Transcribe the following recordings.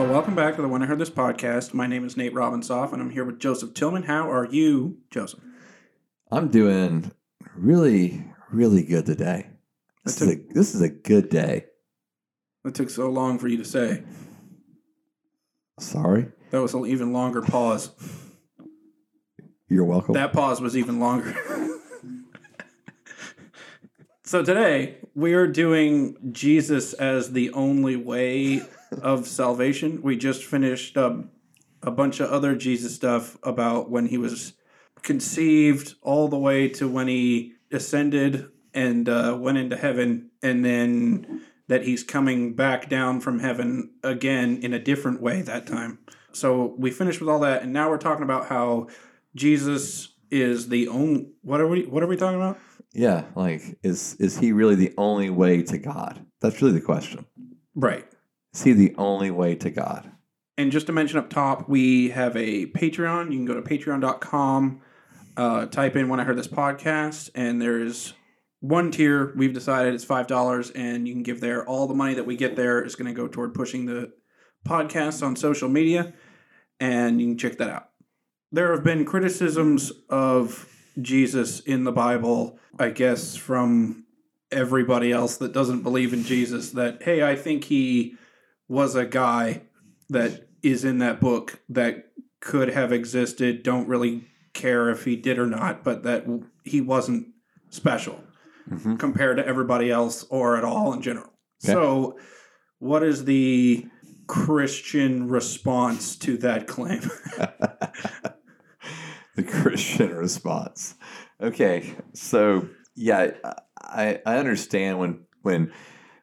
Well, welcome back to the When I Heard This podcast. My name is Nate Robinsoff, and I'm here with Joseph Tillman. How are you, Joseph? I'm doing really, really good today. This, That is, a, this is a good day. That took so long for you to say. Sorry. That was an even longer pause. You're welcome. That pause was even longer. so today we are doing Jesus as the only way of salvation. We just finished um, a bunch of other Jesus stuff about when he was conceived all the way to when he ascended and uh, went into heaven, and then that he's coming back down from heaven again in a different way that time. So we finished with all that, and now we're talking about how Jesus is the only. What are we? What are we talking about? yeah, like is is he really the only way to God? That's really the question. Right. Is he the only way to God? And just to mention up top, we have a Patreon. You can go to patreon.com, uh, type in when I heard this podcast, and there's one tier we've decided it's $5, and you can give there. All the money that we get there is going to go toward pushing the podcast on social media, and you can check that out. There have been criticisms of Jesus in the Bible, I guess, from everybody else that doesn't believe in Jesus that, hey, I think he was a guy that is in that book that could have existed. Don't really care if he did or not, but that he wasn't special Mhm. compared to everybody else or at all in general. So, what is the Christian response to that claim? the Christian response. Okay, so yeah, I I understand when when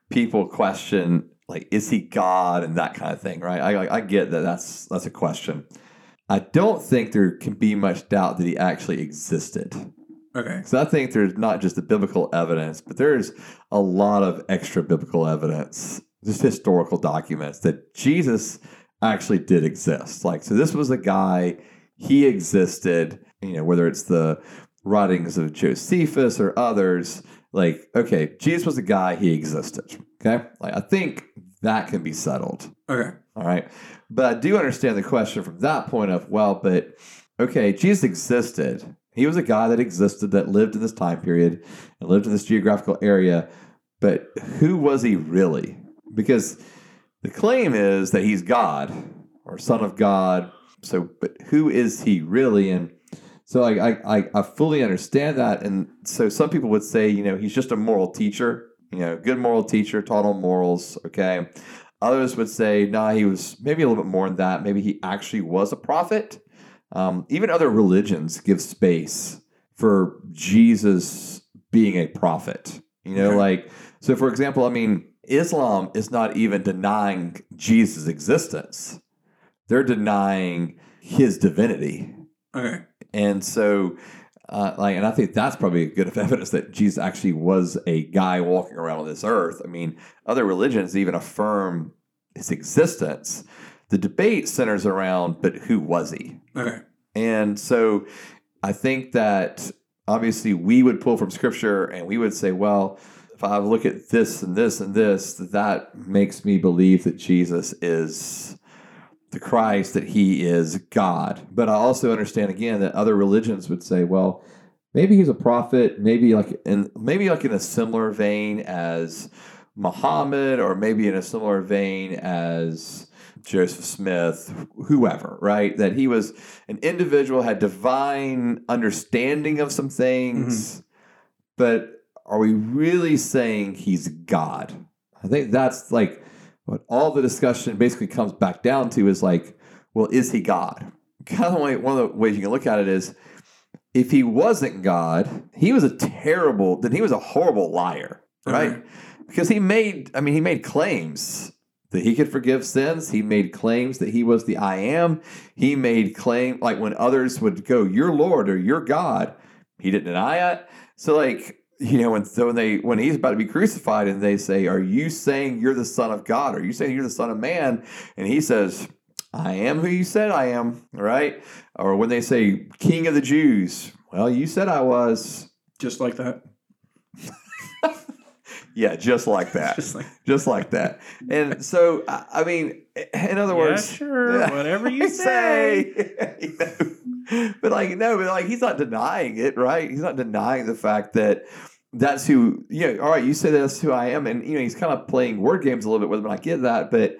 people question like is he God and that kind of thing, right? I I get that that's that's a question. I don't think there can be much doubt that he actually existed. okay. So I think there's not just the biblical evidence, but there's a lot of extra biblical evidence, just historical documents that Jesus actually did exist. Like, so this was a guy, he existed, you know, whether it's the writings of Josephus or others, like, okay, Jesus was a guy, he existed. Okay. Like, I think that can be settled. Okay. All right. But I do understand the question from that point of, well, but okay, Jesus existed. He was a guy that existed that lived in this time period and lived in this geographical area. But who was he really? Because the claim is that he's God or Son of God. So, but who is he really? And so I, I, I- I fully understand that. And so some people would say, you know, he's just a moral teacher, you know, good moral teacher, taught on morals. Okay. Others would say, nah, he was maybe a little bit more than that. Maybe he actually was a prophet. Um, even other religions give space for Jesus being a prophet. You know, Okay. like, so for example, I mean, Islam is not even denying Jesus' existence, they're denying his divinity. Okay. And so, uh, like, and I think that's probably good evidence that Jesus actually was a guy walking around on this earth. I mean, other religions even affirm his existence. The debate centers around, but who was he? Okay. And so, I think that obviously we would pull from scripture and we would say, well, if I look at this and this and this, that makes me believe that Jesus is the Christ, that he is God. But I also understand again that other religions would say, well, maybe he's a prophet, maybe like in maybe like in a similar vein as Muhammad, or maybe in a similar vein as Joseph Smith, whoever, right? That he was an individual, had divine understanding of some things, mm-hmm. but are we really saying he's God? I think that's like what all the discussion basically comes back down to is like, well, is he God? Kind of one of the ways you can look at it is if he wasn't God, he was a terrible, then he was a horrible liar, uh-huh. right? Okay. Because he made, I mean, he made claims that he could forgive sins. He made claims that he was the I am. He made claim like when others would go, "Your Lord" or "Your God," he didn't deny it. So like you know, when so when they when he's about to be crucified and they say, "Are you saying you're the Son of God? Are you saying you're the Son of Man?" and he says, "I am who you said I am." Right? Or when they say, "King of the Jews," well, you said I was. Just like that. Yeah, just like that. Just like, just like that. And so, I I mean, in other yeah, words, sure, whatever you say. You know? But like, no, but like, he's not denying it, right? He's not denying the fact that that's who, you know, all right, you say that's who I am. And, you know, he's kind of playing word games a little bit with him, and I get that. But,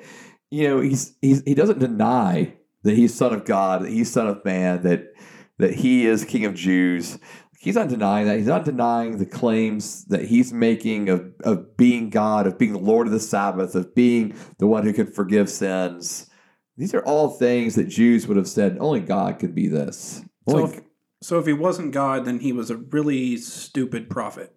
you know, he's, he's, he doesn't deny that he's son of God, that he's son of man, that, that he is king of Jews. He's not denying that. He's not denying the claims that he's making of, of being God, of being the Lord of the Sabbath, of being the one who can forgive sins. These are all things that Jews would have said, only God could be this. So if, so if he wasn't God, then he was a really stupid prophet.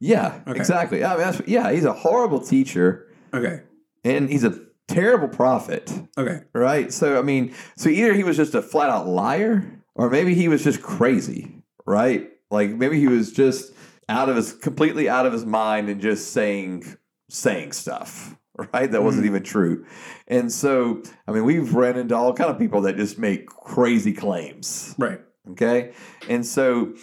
yeah, Okay. exactly. I mean, yeah, he's a horrible teacher Okay. and he's a terrible prophet, Okay. right? So, I mean, so either he was just a flat out liar or maybe he was just crazy, right? Like maybe he was just out of his, completely out of his mind and just saying, saying stuff. Right, that wasn't Mm. even true, and so I mean, we've ran into all kind of people that just make crazy claims, Right. Okay. And so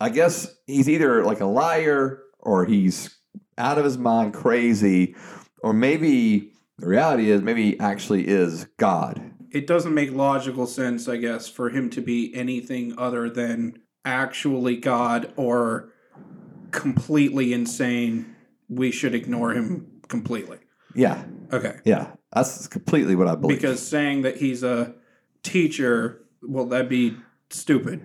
I guess he's either like a liar or he's out of his mind crazy, or maybe the reality is maybe he actually is God. It doesn't make logical sense, I guess, for him to be anything other than actually God or completely insane. We should ignore him completely. Yeah. Okay. Yeah. That's completely what I believe. Because saying that he's a teacher, well, that'd be stupid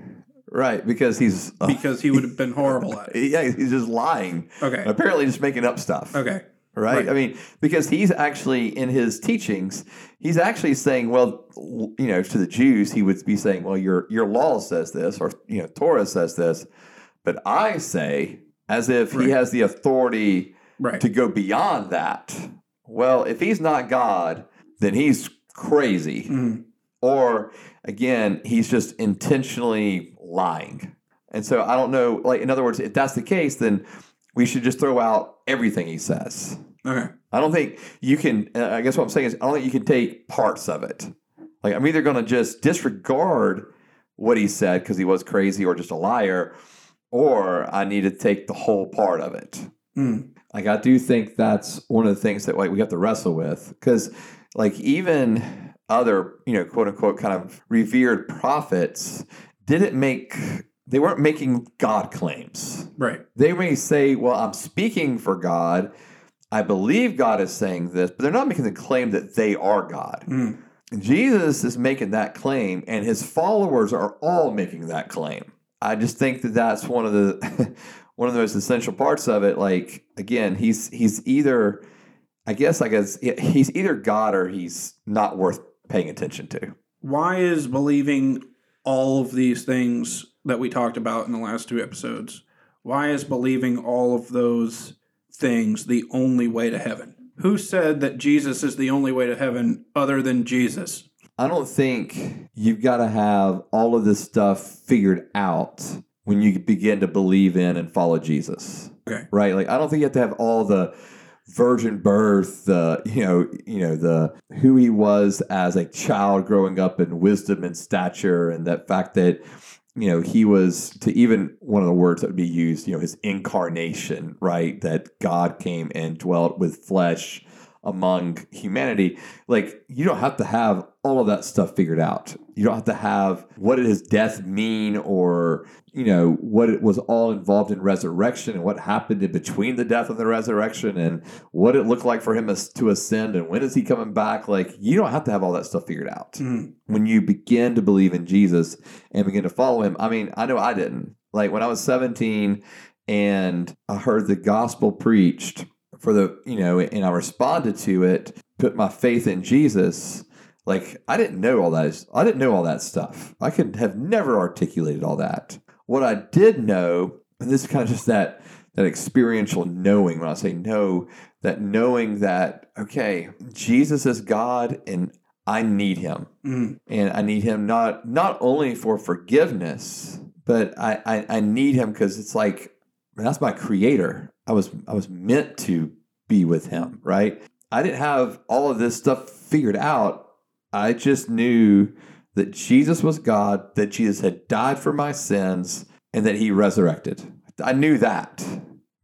right. Because he's, uh, because he would have been horrible at it. yeah, he's just lying. Okay. Apparently just making up stuff. Okay. right? Right. I mean, because he's actually in his teachings, he's actually saying, well, you know, to the Jews, he would be saying, well, your your law says this, or you know, Torah says this, but I say, as if Right. he has the authority Right. to go beyond that. Well, if he's not God, then he's crazy, Mhm. or again, he's just intentionally lying. And so I don't know, like in other words, if that's the case, then we should just throw out everything he says. Okay. I don't think you can. Uh, I guess what I'm saying is, I don't think you can take parts of it. Like I'm either going to just disregard what he said because he was crazy or just a liar, or I need to take the whole part of it. Mm. Like I do think that's one of the things that like we have to wrestle with because like even other you know quote unquote kind of revered prophets didn't make they weren't making God claims Right. they may say, Well, I'm speaking for God. I believe God is saying this, but they're not making the claim that they are God. Mm. Jesus is making that claim, and his followers are all making that claim. I just think that that's one of the one of the most essential parts of it. Like again, he's he's either, I guess, I guess he's either God or he's not worth paying attention to. Why is believing all of these things that we talked about in the last two episodes, why is believing all of those things the only way to heaven? Who said that Jesus is the only way to heaven other than Jesus? I don't think you've got to have all of this stuff figured out when you begin to believe in and follow Jesus. Okay. Right? Like I don't think you have to have all the virgin birth, the you know, you know, the who he was as a child growing up in wisdom and stature and that fact that you know, he was to even one of the words that would be used, you know, his incarnation, right? That God came and dwelt with flesh among humanity. Like, you don't have to have all of that stuff figured out. You don't have to have what did his death mean or, you know, what it was all involved in resurrection and what happened in between the death and the resurrection and what it looked like for him as, to ascend and when is he coming back. Like, you don't have to have all that stuff figured out Mm. when you begin to believe in Jesus and begin to follow him. I mean, I know I didn't. Like when I was 17 and I heard the gospel preached for the, you know, and I responded to it, put my faith in Jesus. Like I didn't know all that. I didn't know all that stuff. I could have never articulated all that. What I did know, and this is kind of just that that experiential knowing. When I say know, that knowing that okay, Jesus is God and I need him Mm. and I need him not not only for forgiveness, but I I, I need him because it's like that's my creator. I was I was meant to be with him, right? I didn't have all of this stuff figured out. I just knew that Jesus was God, that Jesus had died for my sins, and that he resurrected. I knew that,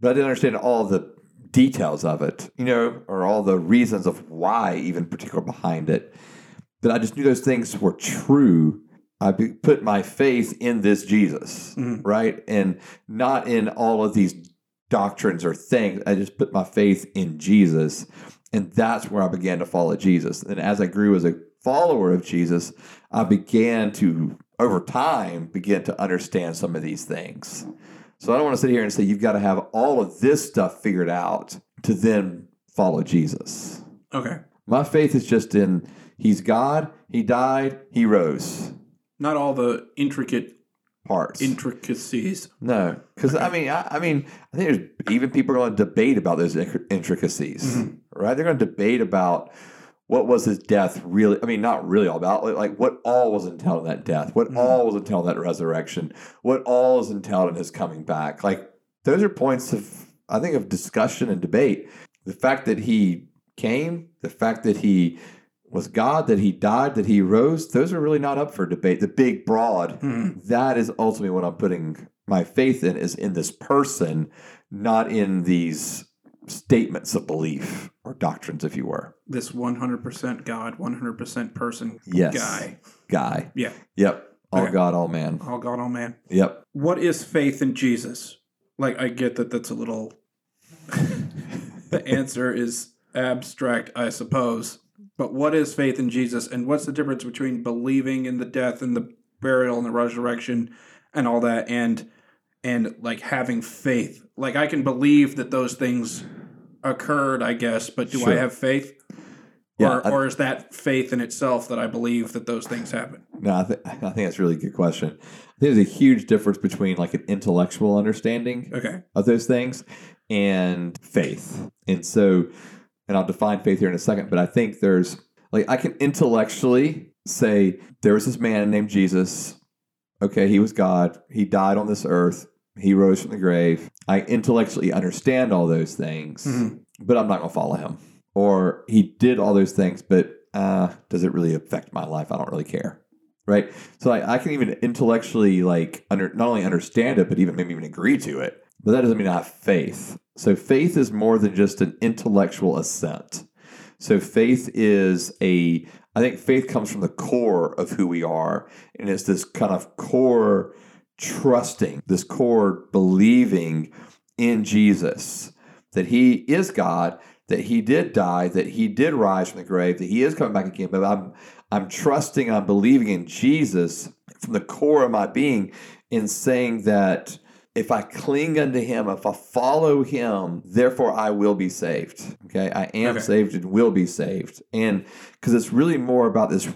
but I didn't understand all the details of it, you know, or all the reasons of why, even particular behind it. But I just knew those things were true. I put my faith in this Jesus, Mhm. right? And not in all of these doctrines or things. I just put my faith in Jesus. And that's where I began to follow Jesus. And as I grew as a follower of Jesus, I began to, over time, begin to understand some of these things. So I don't want to sit here and say you've got to have all of this stuff figured out to then follow Jesus. Okay. My faith is just in He's God, He died, He rose. Not all the intricate Parts. intricacies. no, because I mean, I, I mean, I think there's even people are going to debate about those intric- intricacies, Mhm. right? They're going to debate about what was his death really. I mean, not really all about like, what all was entailed in that death, what Mhm. all was entailed in that resurrection, what all is entailed in his coming back. Like those are points of I think of discussion and debate. The fact that he came, the fact that he was God, that he died, that he rose, those are really not up for debate. The big, broad, Mhm. that is ultimately what I'm putting my faith in is in this person, not in these statements of belief or doctrines, if you were. This 100% God, 100% person Yes. guy. Guy. Yeah. Yep. All Okay. God, all man. All God, all man. Yep. What is faith in Jesus? Like, I get that that's a little. the answer is abstract, I suppose. But what is faith in Jesus, and what's the difference between believing in the death and the burial and the resurrection and all that, and and like having faith? Like, I can believe that those things occurred, I guess, but do I have faith? Yeah, or, I- or is that faith in itself that I believe that those things happen? No, I, th- I think that's a really good question. I think there's a huge difference between like an intellectual understanding Okay. of those things and faith. And so, and I'll define faith here in a second, but I think there's like, I can intellectually say there was this man named Jesus. Okay, he was God. He died on this earth. He rose from the grave. I intellectually understand all those things, Mhm. but I'm not going to follow him. Or he did all those things, but uh, does it really affect my life? I don't really care. Right. So I, I can even intellectually like under not only understand it, but even maybe even agree to it. But that doesn't mean I have faith. So faith is more than just an intellectual assent. So faith is a I think faith comes from the core of who we are. And it's this kind of core trusting, this core believing in Jesus, that he is God, that he did die, that he did rise from the grave, that he is coming back again. But I'm I'm trusting, I'm believing in Jesus from the core of my being in saying that if I cling unto him, if I follow him, therefore I will be saved. Okay. I am Okay. saved and will be saved. And because it's really more about this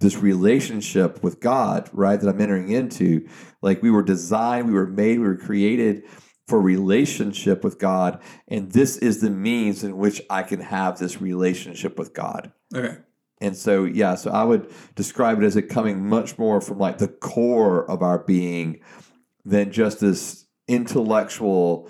this relationship with God, right, that I'm entering into. Like we were designed, we were made, we were created for relationship with God. And this is the means in which I can have this relationship with God. Okay. And so, yeah, so I would describe it as it coming much more from like the core of our being than just this intellectual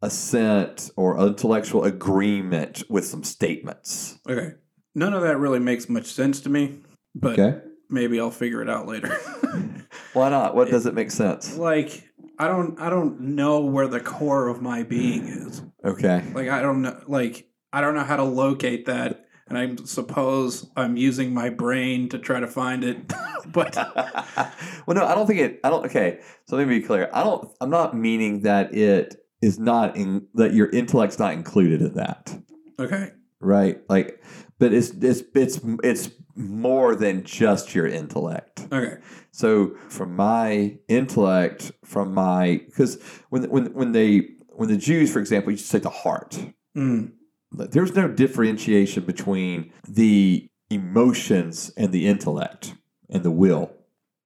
assent or intellectual agreement with some statements. Okay. None of that really makes much sense to me, but Okay. maybe I'll figure it out later. Why not? What does it make sense? like I don't I don't know where the core of my being is. Okay. Like I don't know like I don't know how to locate that and I suppose I'm using my brain to try to find it. but well, no, I don't think it. I don't. Okay, so let me be clear. I don't. I'm not meaning that it is not in that your intellect's not included in that, okay. right? Like, but it's it's it's it's more than just your intellect. Okay. So from my intellect, from my because when when when they when the Jews, for example, used to say the heart. Mm. There's no differentiation between the emotions and the intellect and the will.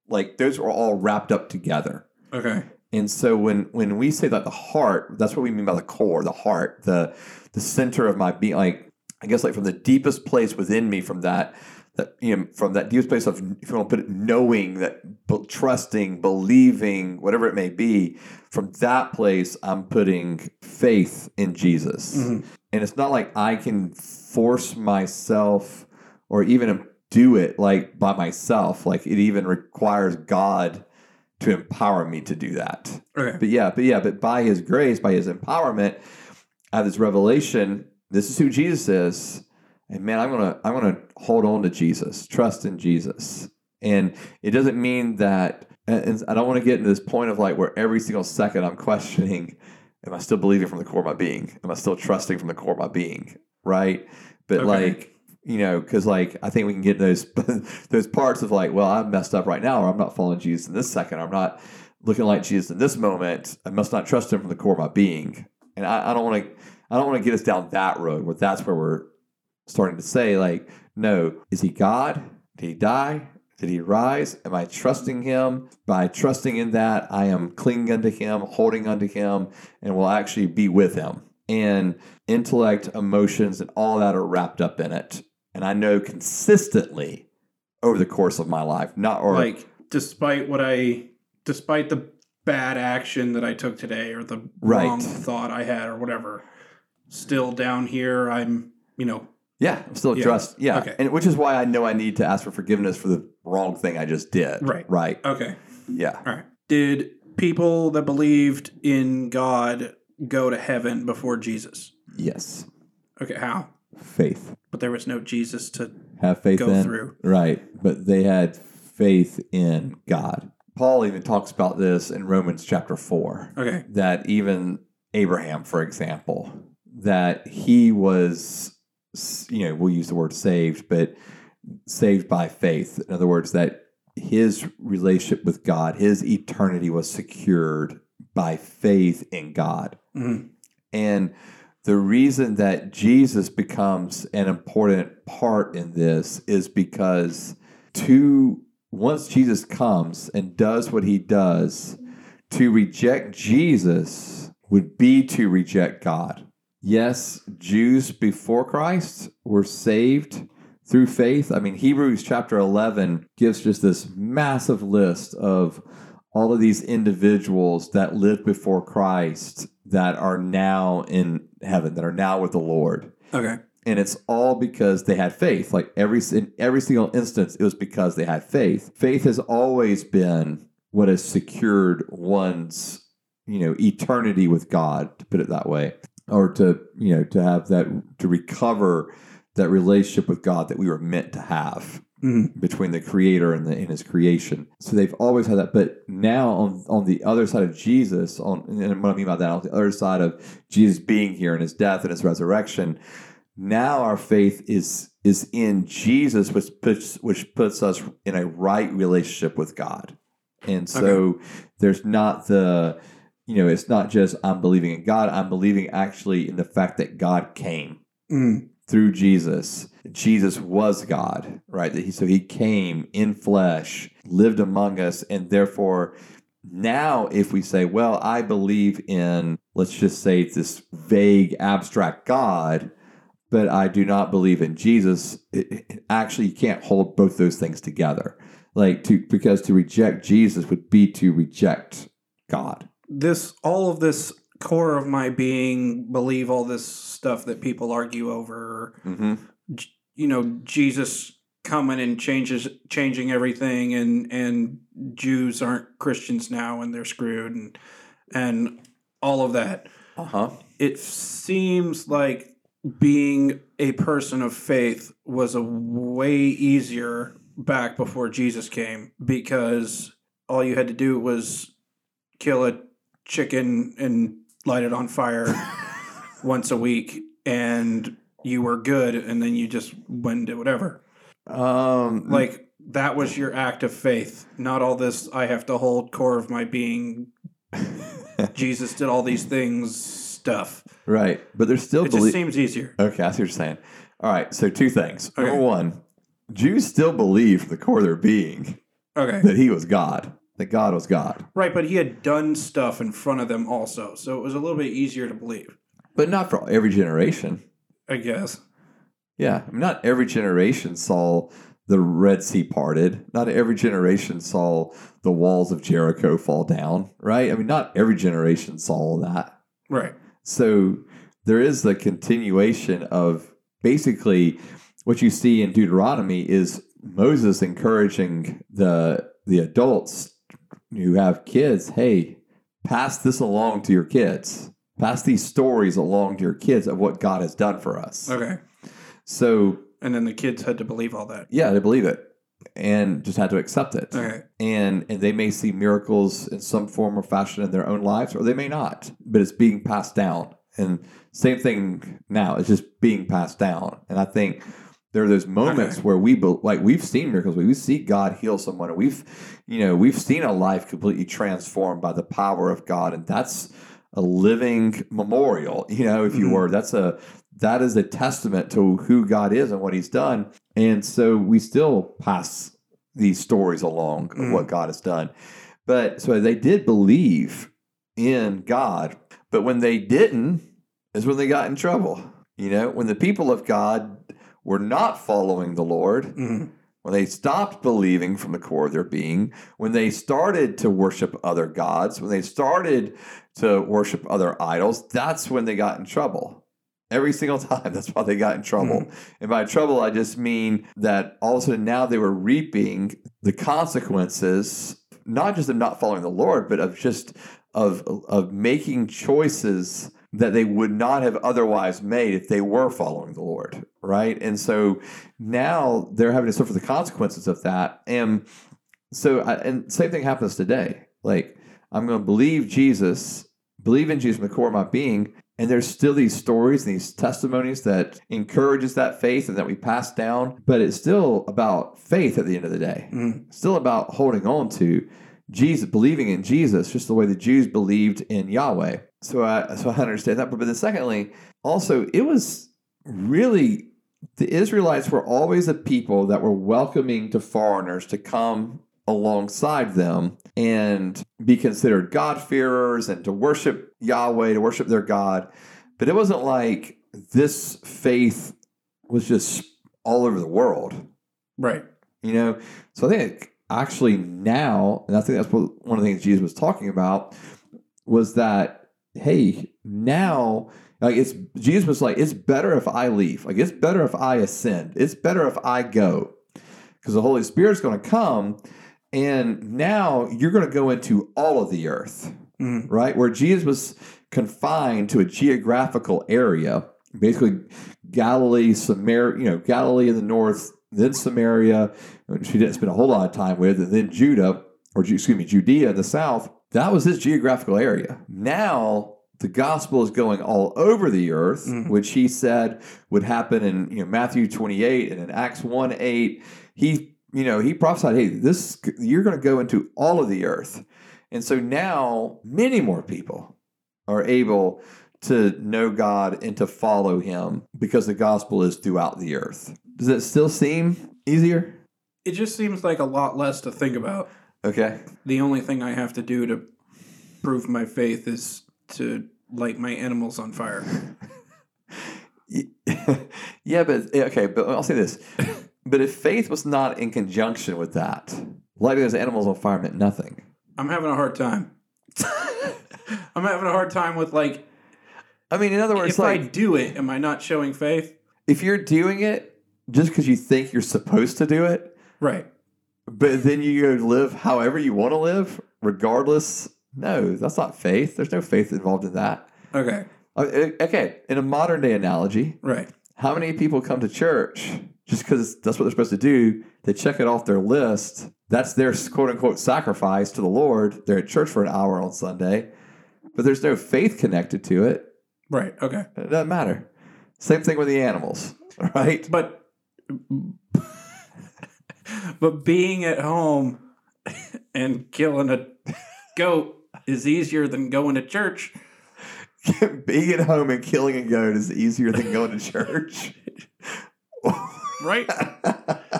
Like those are all wrapped up together. Okay. And so when when we say that the heart, that's what we mean by the core, the heart, the the center of my being. Like I guess like from the deepest place within me, from that that you know from that deepest place of if you want to put it, knowing that, trusting, believing, whatever it may be. From that place, I'm putting faith in Jesus, Mhm. and it's not like I can force myself or even do it like by myself. Like it even requires God to empower me to do that. Okay. But yeah, but yeah, but by his grace, by his empowerment, I have this revelation. This is who Jesus is, and man, I'm gonna I'm gonna hold on to Jesus, trust in Jesus, and it doesn't mean that. And I don't want to get into this point of like where every single second I'm questioning, am I still believing from the core of my being? Am I still trusting from the core of my being? Right? But Okay. like you know, because like I think we can get those those parts of like, well, I'm messed up right now, or I'm not following Jesus in this second, or I'm not looking like Jesus in this moment. I must not trust Him from the core of my being, and I, I don't want to. I don't want to get us down that road where that's where we're starting to say like, no, is He God? Did He die? Did He rise? Am I trusting Him? By trusting in that, I am clinging unto Him, holding unto Him, and will actually be with Him. And intellect, emotions, and all that are wrapped up in it and I know consistently over the course of my life, not or like despite what I despite the bad action that I took today or the Right. wrong thought I had or whatever, still down here I'm, you know, yeah, I'm still Yeah. trust, yeah, Okay. and which is why I know I need to ask for forgiveness for the wrong thing I just did. Right. right, okay. yeah. All right. Did people that believed in God go to heaven before Jesus? Yes, Okay, how? faith. But there was no Jesus to Have faith go in through. right, but they had faith in God. Paul even talks about this in Romans chapter four. Okay. that even Abraham, for example, that he was, you know, we'll use the word saved, but saved by faith. In other words, that his relationship with God, his eternity was secured by faith in God. Mhm. And the reason that Jesus becomes an important part in this is because to once Jesus comes and does what he does, to reject Jesus would be to reject God. Yes, Jews before Christ were saved through faith. I mean, Hebrews chapter 11 gives just this massive list of all of these individuals that lived before Christ that are now in heaven, that are now with the Lord. Okay. And it's all because they had faith. Like every in every single instance, it was because they had faith. Faith has always been what has secured one's, you know, eternity with God, to put it that way, or to you know to have that to recover that relationship with God that we were meant to have Mhm. between the creator and, the, and his creation. So they've always had that. But now on, on the other side of Jesus, on and what I mean by that, on the other side of Jesus being here and his death and his resurrection, now our faith is is in Jesus, which puts which puts us in a right relationship with God. And so there's not the you know, it's not just I'm believing in God, I'm believing actually in the fact that God came Mm. through Jesus. Jesus was God, right? That he so he came in flesh, lived among us, and therefore now if we say, well, I believe in let's just say this vague abstract God, but I do not believe in Jesus, it, it- actually you can't hold both those things together. Like to because to reject Jesus would be to reject God. This all of this core of my being believe all this stuff that people argue over Mm-hmm. You know Jesus coming and changes changing everything and and Jews aren't Christians now and they're screwed and and all of that Uh huh. it seems like being a person of faith was a way easier back before Jesus came because all you had to do was kill a chicken and light it on fire once a week and you were good and then you just went and did whatever. Um, Like that was your act of faith, not all this I have to hold core of my being Jesus did all these things stuff. right, but there's still It just seems easier. Okay, I see what you're saying. All right, so two things. Okay. Number one, Jews still believe from the core of their being Okay. that he was God, that God was God, Right, but he had done stuff in front of them also, so it was a little bit easier to believe, but not for every generation. I guess. Yeah, I mean, not every generation saw the Red Sea parted. Not every generation saw the walls of Jericho fall down, right? I mean, not every generation saw all that. Right. So there is the continuation of basically what you see in Deuteronomy is Moses encouraging the the adults who have kids, hey, pass this along to your kids. pass these stories along to your kids of what God has done for us. Okay. So And then the kids had to believe all that. yeah, they believe it and just had to accept it. Okay. And and they may see miracles in some form or fashion in their own lives, or they may not. But it's being passed down. And same thing now. It's just being passed down. And I think there are those moments Okay. where we like we've seen miracles. We see God heal someone, and we've you know we've seen a life completely transformed by the power of God, and that's a living memorial. You know, if you Mhm. were, that's a that is a testament to who God is and what He's done. And so we still pass these stories along of Mhm. what God has done. But so they did believe in God, but when they didn't, is when they got in trouble. You know, when the people of God were not following the Lord, Mhm. when they stopped believing from the core of their being, when they started to worship other gods, when they started to worship other idols, that's when they got in trouble. Every single time, that's why they got in trouble. And by trouble, I just mean that all of a sudden now they were reaping the consequences, not just of not following the Lord, but of just of of making choices that they would not have otherwise made if they were following the Lord, right? And so now they're having to suffer the consequences of that. And so, I, and same thing happens today. Like I'm going to believe Jesus, believe in Jesus from the core of my being, and there's still these stories and these testimonies that encourages that faith and that we pass down. But it's still about faith at the end of the day. Mhm. Still about holding on to Jesus, believing in Jesus, just the way the Jews believed in Yahweh. So I so I understand that. But, but then secondly, also it was really the Israelites were always a people that were welcoming to foreigners to come alongside them and be considered God-fearers and to worship Yahweh, to worship their God. But it wasn't like this faith was just all over the world. Right. You know, so I think actually now, and I think that's what one of the things Jesus was talking about was that hey, now like it's Jesus was like it's better if I leave. Like it's better if I ascend. It's better if I go because the Holy Spirit's going to come, and now you're going to go into all of the earth Mhm. right? Where Jesus was confined to a geographical area, basically Galilee, Samaria, you know, Galilee in the north, then Samaria, which he didn't spend a whole lot of time with, and then Judah, or excuse me, Judea in the south. That was his geographical area. Now the gospel is going all over the earth, Mhm. which he said would happen in you know Matthew 28 and in Acts 1 8. He you know he prophesied, hey, this you're going to go into all of the earth. And so now many more people are able to know God and to follow him because the gospel is throughout the earth. Does it still seem easier? It just seems like a lot less to think about. Okay. The only thing I have to do to prove my faith is to light my animals on fire. yeah, but okay, but I'll say this. But if faith was not in conjunction with that, lighting those animals on fire meant nothing. I'm having a hard time. I'm having a hard time with like I mean, in other words, if I do it, am I not showing faith? if you're doing it just because you think you're supposed to do it, Right. But then you go live however you want to live, regardless. No, that's not faith. There's no faith involved in that. Okay. Okay, in a modern day analogy, Right. how many people come to church just because that's what they're supposed to do? They check it off their list. That's their quote unquote sacrifice to the Lord. They're at church for an hour on Sunday, but there's no faith connected to it. Right. Okay. It doesn't matter. Same thing with the animals, right? But but being at home and killing a goat is easier than going to church. Being at home and killing a goat is easier than going to church. Right?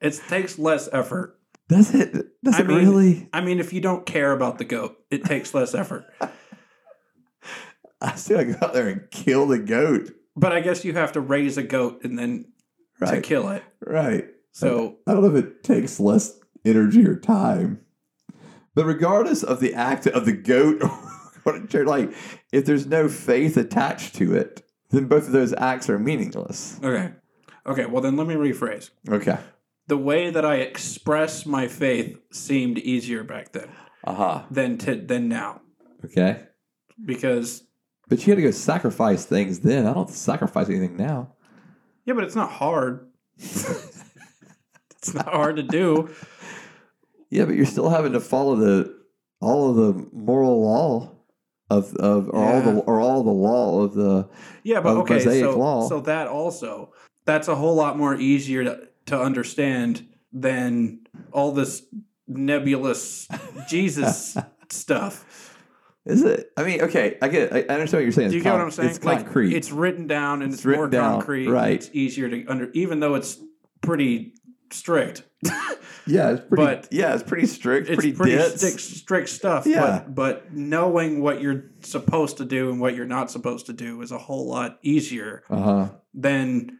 It takes less effort. Does it? Does I it mean- really? I mean, if you don't care about the goat, it takes less effort. I still go out there and kill the goat. But I guess you have to raise a goat and then to kill it. Right. So I don't know if it takes less energy or time. But regardless of the act of the goat or like if there's no faith attached to it, then both of those acts are meaningless. okay, okay. Well, then let me rephrase. Okay. The way that I express my faith seemed easier back then Aha. than to than now Okay. because But you had to go sacrifice things then. I don't sacrifice anything now. Yeah, but it's not hard. it's not hard to do. Yeah, but you're still having to follow the all of the moral law of of or all the or all the law of the Yeah, but okay, so law. so that also that's a whole lot more easier to, to understand than all this nebulous Jesus stuff. is it? I mean, okay, I get I I understand what you're saying. Do you It's get what I'm saying? It's concrete. Like it's written down and It's it's, more down, concrete. right. It's easier to under, even though it's pretty strict. yeah, it's pretty but yeah, it's pretty strict, it's pretty, pretty, strict, strict stuff. Yeah. But, but knowing what you're supposed to do and what you're not supposed to do is a whole lot easier Uh-huh. than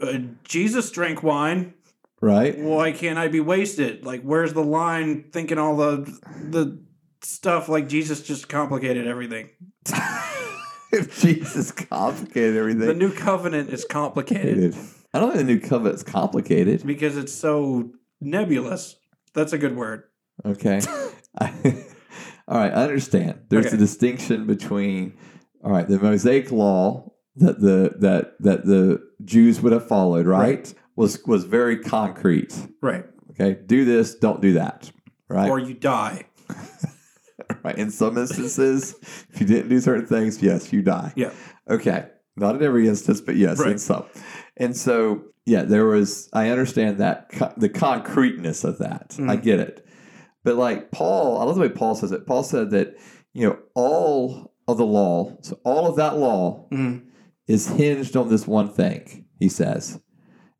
uh, Jesus drank wine. Right? Why can't I be wasted? Like, where's the line? Thinking all the the stuff like Jesus just complicated everything. if Jesus complicated everything. The new covenant is complicated I don't think the new covenant's complicated. because it's so nebulous. That's a good word. Okay. I, all right, I understand. There's Okay. a distinction between all right, the Mosaic law that the that that the Jews would have followed, right? Was was very concrete. Right. Okay? Do this, don't do that. Right? Or you die. right. In some instances, if you didn't do certain things, yes, you die. Yeah. Okay. Not in every instance, but yes, in Right. some. And so, yeah, there was, I understand that, co- the concreteness of that. I Mhm. get it. But like Paul, I love the way Paul says it. Paul said that, you know, all of the law, so all of that law Mhm. is hinged on this one thing, he says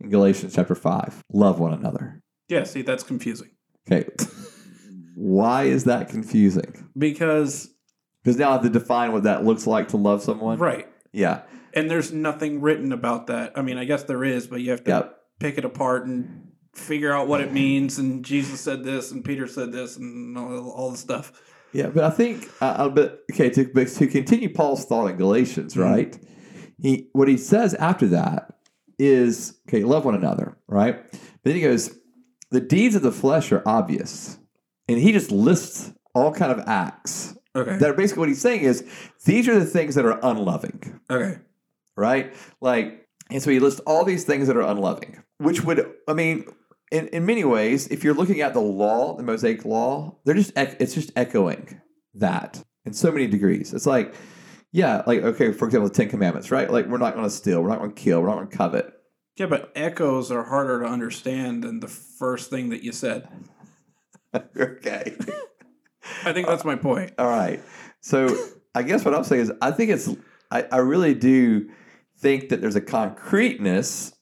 in Galatians chapter 5 love one another. Yeah, see, that's confusing. Okay. Why is that confusing? Because, Because now I have to define what that looks like to love someone. right. Yeah. And there's nothing written about that. I mean, I guess there is, but you have to Yep. pick it apart and figure out what it means. And Jesus said this, and Peter said this, and all, all the stuff. Yeah, but I think, uh, but okay, to but to continue Paul's thought in Galatians, Mhm. right? He what he says after that is okay, love one another, right? But then he goes, the deeds of the flesh are obvious, and he just lists all kind of acts Okay. that are basically what he's saying is these are the things that are unloving, okay. Right? Like, and so he lists all these things that are unloving, which would, I mean, in, in many ways, if you're looking at the law, the Mosaic law, they're just, it's just echoing that in so many degrees. It's like, yeah, like, okay, for example, the Ten Commandments, right? Like, we're not going to steal, we're not going to kill, we're not going to covet. Yeah, but echoes are harder to understand than the first thing that you said. okay. I think that's my point. All right. So I guess what I'm saying is I think it's I, I really do think that there's a concreteness.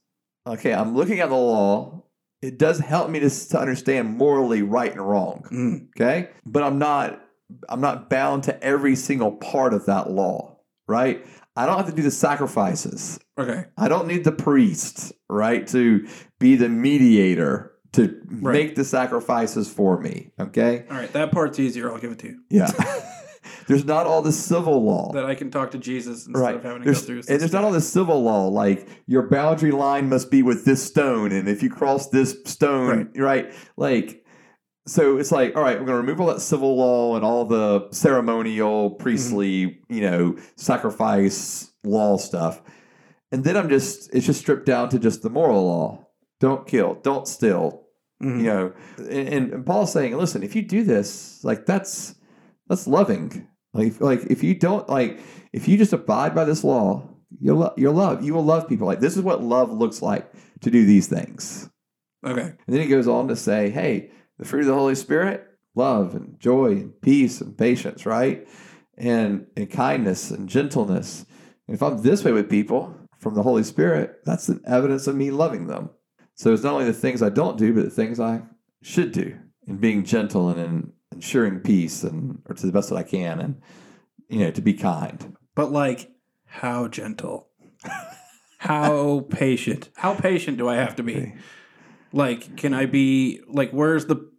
Okay, I'm looking at the law. It does help me to, to understand morally right and wrong. Mm. Okay? But I'm not I'm not bound to every single part of that law, right? I don't have to do the sacrifices. Okay. I don't need the priest, right, to be the mediator to Right. make the sacrifices for me. Okay? All right. That part's easier. I'll give it to you. Yeah. there's not all the civil law. That I can talk to Jesus instead Right. of having to There's, go through. and there's not all the civil law like your boundary line must be with this stone, and if you cross this stone, right? Like, so it's like, all right, we're going to remove all that civil law and all the ceremonial, priestly, Mm-hmm. you know, sacrifice law stuff, and then I'm just it's just stripped down to just the moral law: don't kill, don't steal, Mhm. you know and, and paul's saying listen if you do this like that's that's loving like like if you don't like if you just abide by this law you'll lo- you'll love you will love people. Like this is what love looks like to do these things. Okay. and then he goes on to say hey the fruit of the holy spirit love and joy and peace and patience right? And and kindness and gentleness. And if i'm this way with people from the holy spirit that's an evidence of me loving them. So it's not only the things I don't do, but the things I should do in being gentle and in ensuring peace and or to the best that I can and you know to be kind. But like, how gentle? how patient? How patient do I have to be? Like, can I be like? Where's the?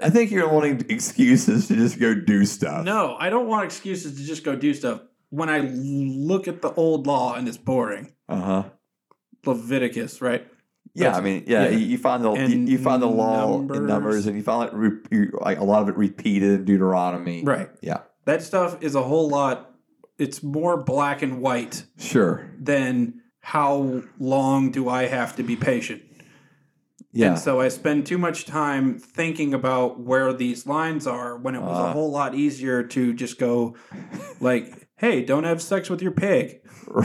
I think you're wanting excuses to just go do stuff. No, I don't want excuses to just go do stuff. When I look at the old law and it's boring, Uh huh. Leviticus, right? Yeah, That's- I mean, yeah, yeah. You, you find the you, you find the law in Numbers. numbers, and you find it re, like a lot of it repeated in Deuteronomy. Right. Yeah. That stuff is a whole lot. It's more black and white Sure. than how long do I have to be patient. Yeah. And so I spend too much time thinking about where these lines are when it was a Ah. whole lot easier to just go like, "Hey, don't have sex with your pig."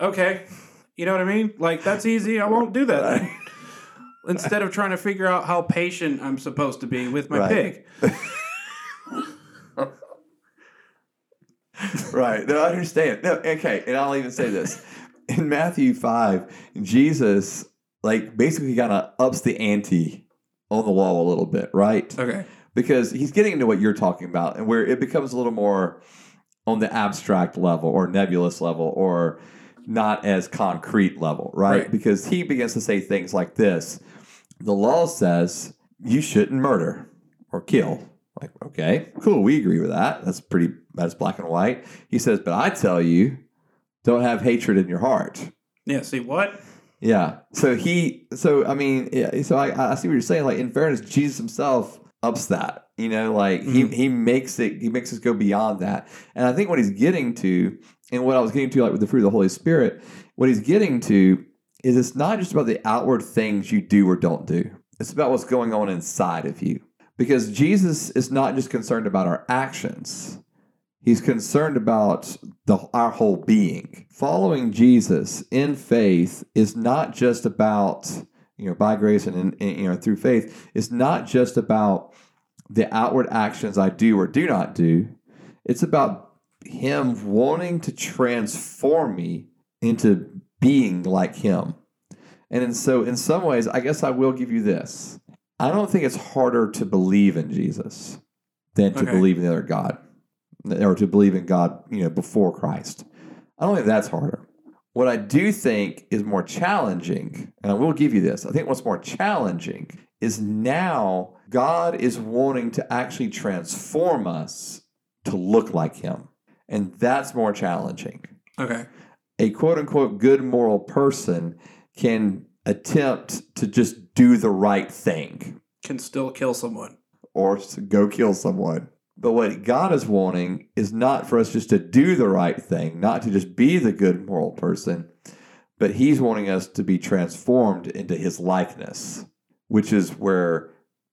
Okay. You know what I mean? Like that's easy. I won't do that. then. Instead of trying to figure out how patient I'm supposed to be with my Right. pig. right. No, I understand. No, okay. And I'll even say this. In Matthew 5, Jesus, like, basically kind of ups the ante on the wall a little bit, right? Okay. Because he's getting into what you're talking about and where it becomes a little more on the abstract level or nebulous level or not as concrete level, right? Right. Because he begins to say things like this The law says you shouldn't murder or kill. Like, okay, cool, we agree with that. That's pretty, that's black and white. He says, but I tell you, don't have hatred in your heart. Yeah, see what? Yeah. So he, so I mean, yeah, so I, I see what you're saying. Like, in fairness, Jesus himself ups that. You know, like he mm-hmm. he makes it, he makes us go beyond that. And I think what he's getting to, and what I was getting to, like with the fruit of the Holy Spirit, what he's getting to is it's not just about the outward things you do or don't do. It's about what's going on inside of you. Because Jesus is not just concerned about our actions. He's concerned about the, our whole being. Following Jesus in faith is not just about, you know, by grace and, in, in- you know, through faith, it's not just about the outward actions I do or do not do. It's about Him wanting to transform me into being like Him. And in, so, in some ways, I guess I will give you this. I don't think it's harder to believe in Jesus than to Okay. believe in the other God or to believe in God, you know, before Christ. I don't think that's harder. What I do think is more challenging, and I will give you this, I think what's more challenging is now God is wanting to actually transform us to look like Him. And that's more challenging. Okay. A quote unquote good moral person can attempt to just do the right thing Can still kill someone. or go kill someone. But what God is wanting is not for us just to do the right thing, not to just be the good moral person, but He's wanting us to be transformed into His likeness, which is where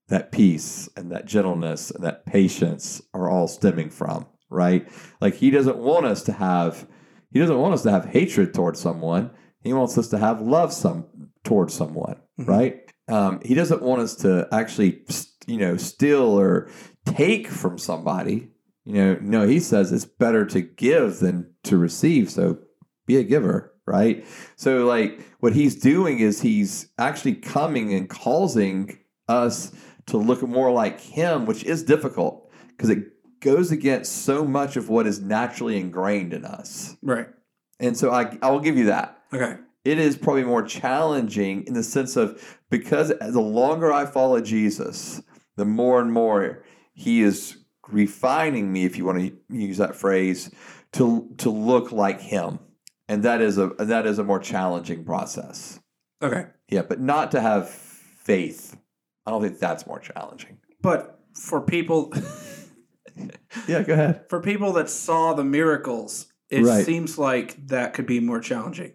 that peace and that gentleness and that patience are all stemming from, right? Like He doesn't want us to have, He doesn't want us to have hatred towards someone. He wants us to have love some towards someone, Mhm. right? Um, he doesn't want us to actually, you know, steal or take from somebody. You know, no, he says it's better to give than to receive. So be a giver, right? So, like, what he's doing is he's actually coming and causing us to look more like him, which is difficult because it goes against so much of what is naturally ingrained in us. Right. And so I, I will give you that Okay. it is probably more challenging in the sense of because the longer I follow Jesus, the more and more he is refining me, if you want to use that phrase, to to look like him. And that is a that is a more challenging process. Okay. Yeah, but not to have faith. I don't think that's more challenging. But for people Yeah, go ahead. for people that saw the miracles, it Right. seems like that could be more challenging.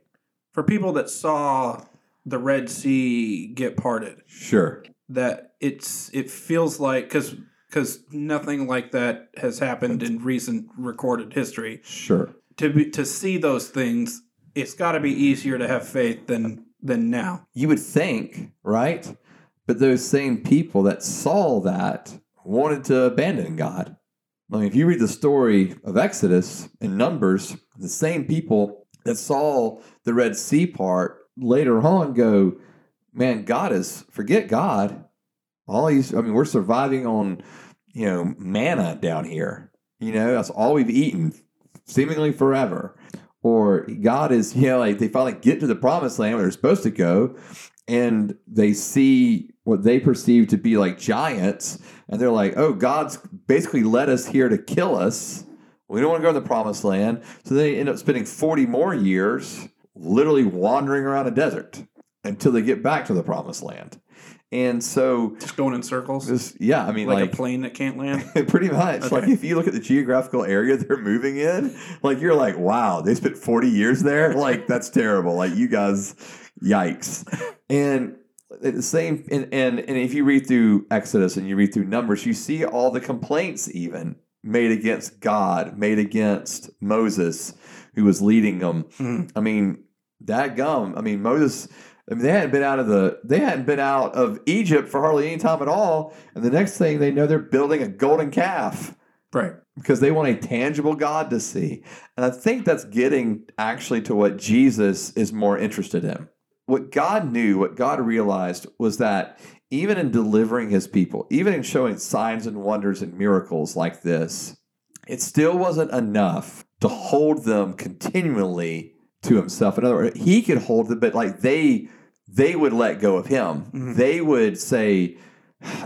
For people that saw the Red Sea get parted, Sure. that it's it feels like because because nothing like that has happened in recent recorded history. Sure. To be, to see those things, it's got to be easier to have faith than than now. You would think, right? But those same people that saw that wanted to abandon God. I mean, if you read the story of Exodus and Numbers, the same people that saw the Red Sea part later on go, man, God is, forget God. All these, I mean, we're surviving on, you know, manna down here. You know, that's all we've eaten seemingly forever. Or God is, you know, like they finally get to the promised land where they're supposed to go and they see what they perceive to be like giants and they're like, oh, God's basically led us here to kill us. We don't want to go to the promised land. So they end up spending 40 more years literally wandering around a desert. until they get back to the promised land. And so, Just going in circles, this, yeah, I mean, like, like, a plane that can't land. pretty much. Okay. Like, if you look at the geographical area they're moving in, like, you're like, wow, they spent 40 years there. Like, that's terrible. Like, you guys, yikes. And the same, and, and, and if you read through Exodus and you read through Numbers, you see all the complaints, even made against God, made against Moses, who was leading them. Mhm. I mean, that gum. I mean, Moses. I mean, they hadn't been out of the. They hadn't been out of Egypt for hardly any time at all. And the next thing they know, they're building a golden calf Right. because they want a tangible God to see. And I think that's getting actually to what Jesus is more interested in. What God knew, what God realized was that even in delivering his people, even in showing signs and wonders and miracles like this, it still wasn't enough to hold them continually to himself. In other words, he could hold them, but like they they would let go of him. Mhm. They would say,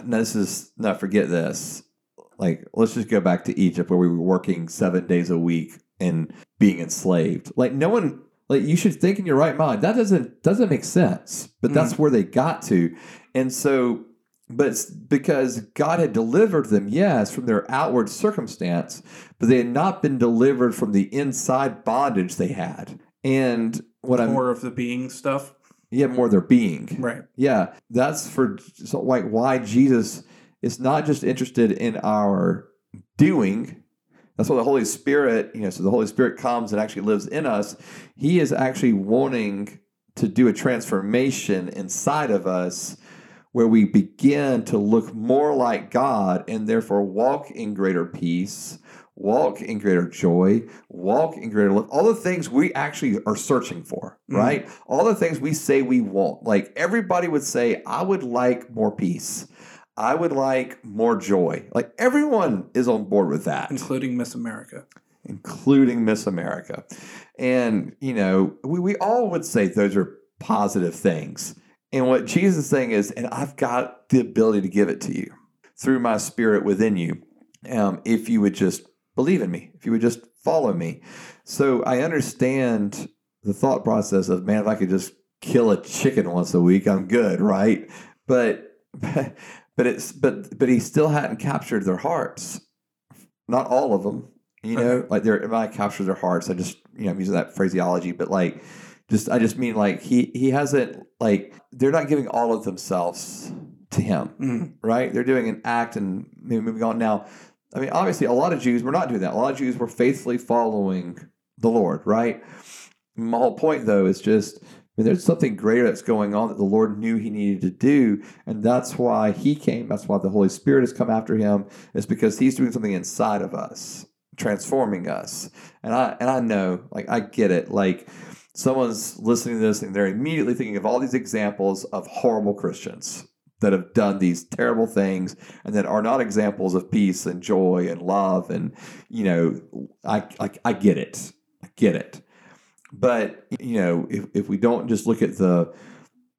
no, this is no, forget this like let's just go back to Egypt where we were working seven days a week and being enslaved. Like no one like you should think in your right mind. That doesn't doesn't make sense. But that's mm. where they got to. And so but it's because God had delivered them, yes, from their outward circumstance, but they had not been delivered from the inside bondage they had. And what I'm More of the being stuff. yeah, more their being. Right. Yeah, that's for so like why Jesus is not just interested in our doing. That's why the Holy Spirit, you know, so the Holy Spirit comes and actually lives in us. He is actually wanting to do a transformation inside of us where we begin to look more like God and therefore walk in greater peace, walk in greater joy, walk in greater love. All the things we actually are searching for, Mhm. right? All the things we say we want. Like everybody would say, I would like more peace. I would like more joy. Like everyone is on board with that Including Miss America. including Miss America. And, you know, we, we all would say those are positive things. And what Jesus is saying is, and I've got the ability to give it to you through my spirit within you, um, if you would just believe in me, if you would just follow me. So I understand the thought process of, man, if I could just kill a chicken once a week, I'm good, right? But, but it's, but, but he still hadn't captured their hearts. Not all of them, you know, like they're when I capture their hearts. I just you know I'm using that phraseology, but like just I just mean like he he hasn't like they're not giving all of themselves to him, Mhm. right? They're doing an act and maybe moving on. Now, I mean, obviously, a lot of Jews were not doing that. A lot of Jews were faithfully following the Lord, right? My whole point, though, is just I mean, there's something greater that's going on that the Lord knew He needed to do, and that's why He came. That's why the Holy Spirit has come after Him. Is because He's doing something inside of us, transforming us. And I and I know, like, I get it. Like, someone's listening to this and they're immediately thinking of all these examples of horrible Christians that have done these terrible things and that are not examples of peace and joy and love. And you know, I I, I get it. I get it. But you know, if, if we don't just look at the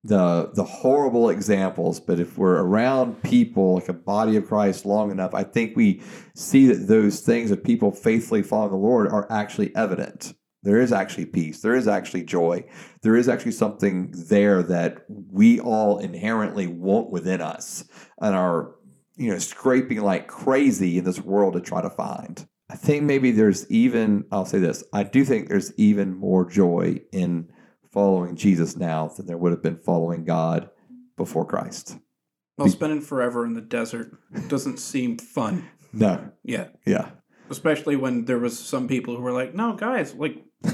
the the horrible examples, but if we're around people like a body of Christ long enough, I think we see that those things of people faithfully following the Lord are actually evident. There is actually peace. There is actually joy. There is actually something there that we all inherently want within us and are, you know, scraping like crazy in this world to try to find. I think maybe there's even, I'll say this, I do think there's even more joy in following Jesus now than there would have been following God before Christ. Well, spending forever in the desert doesn't seem fun. No. Yeah. Yeah. Especially when there was some people who were like, no, guys, like,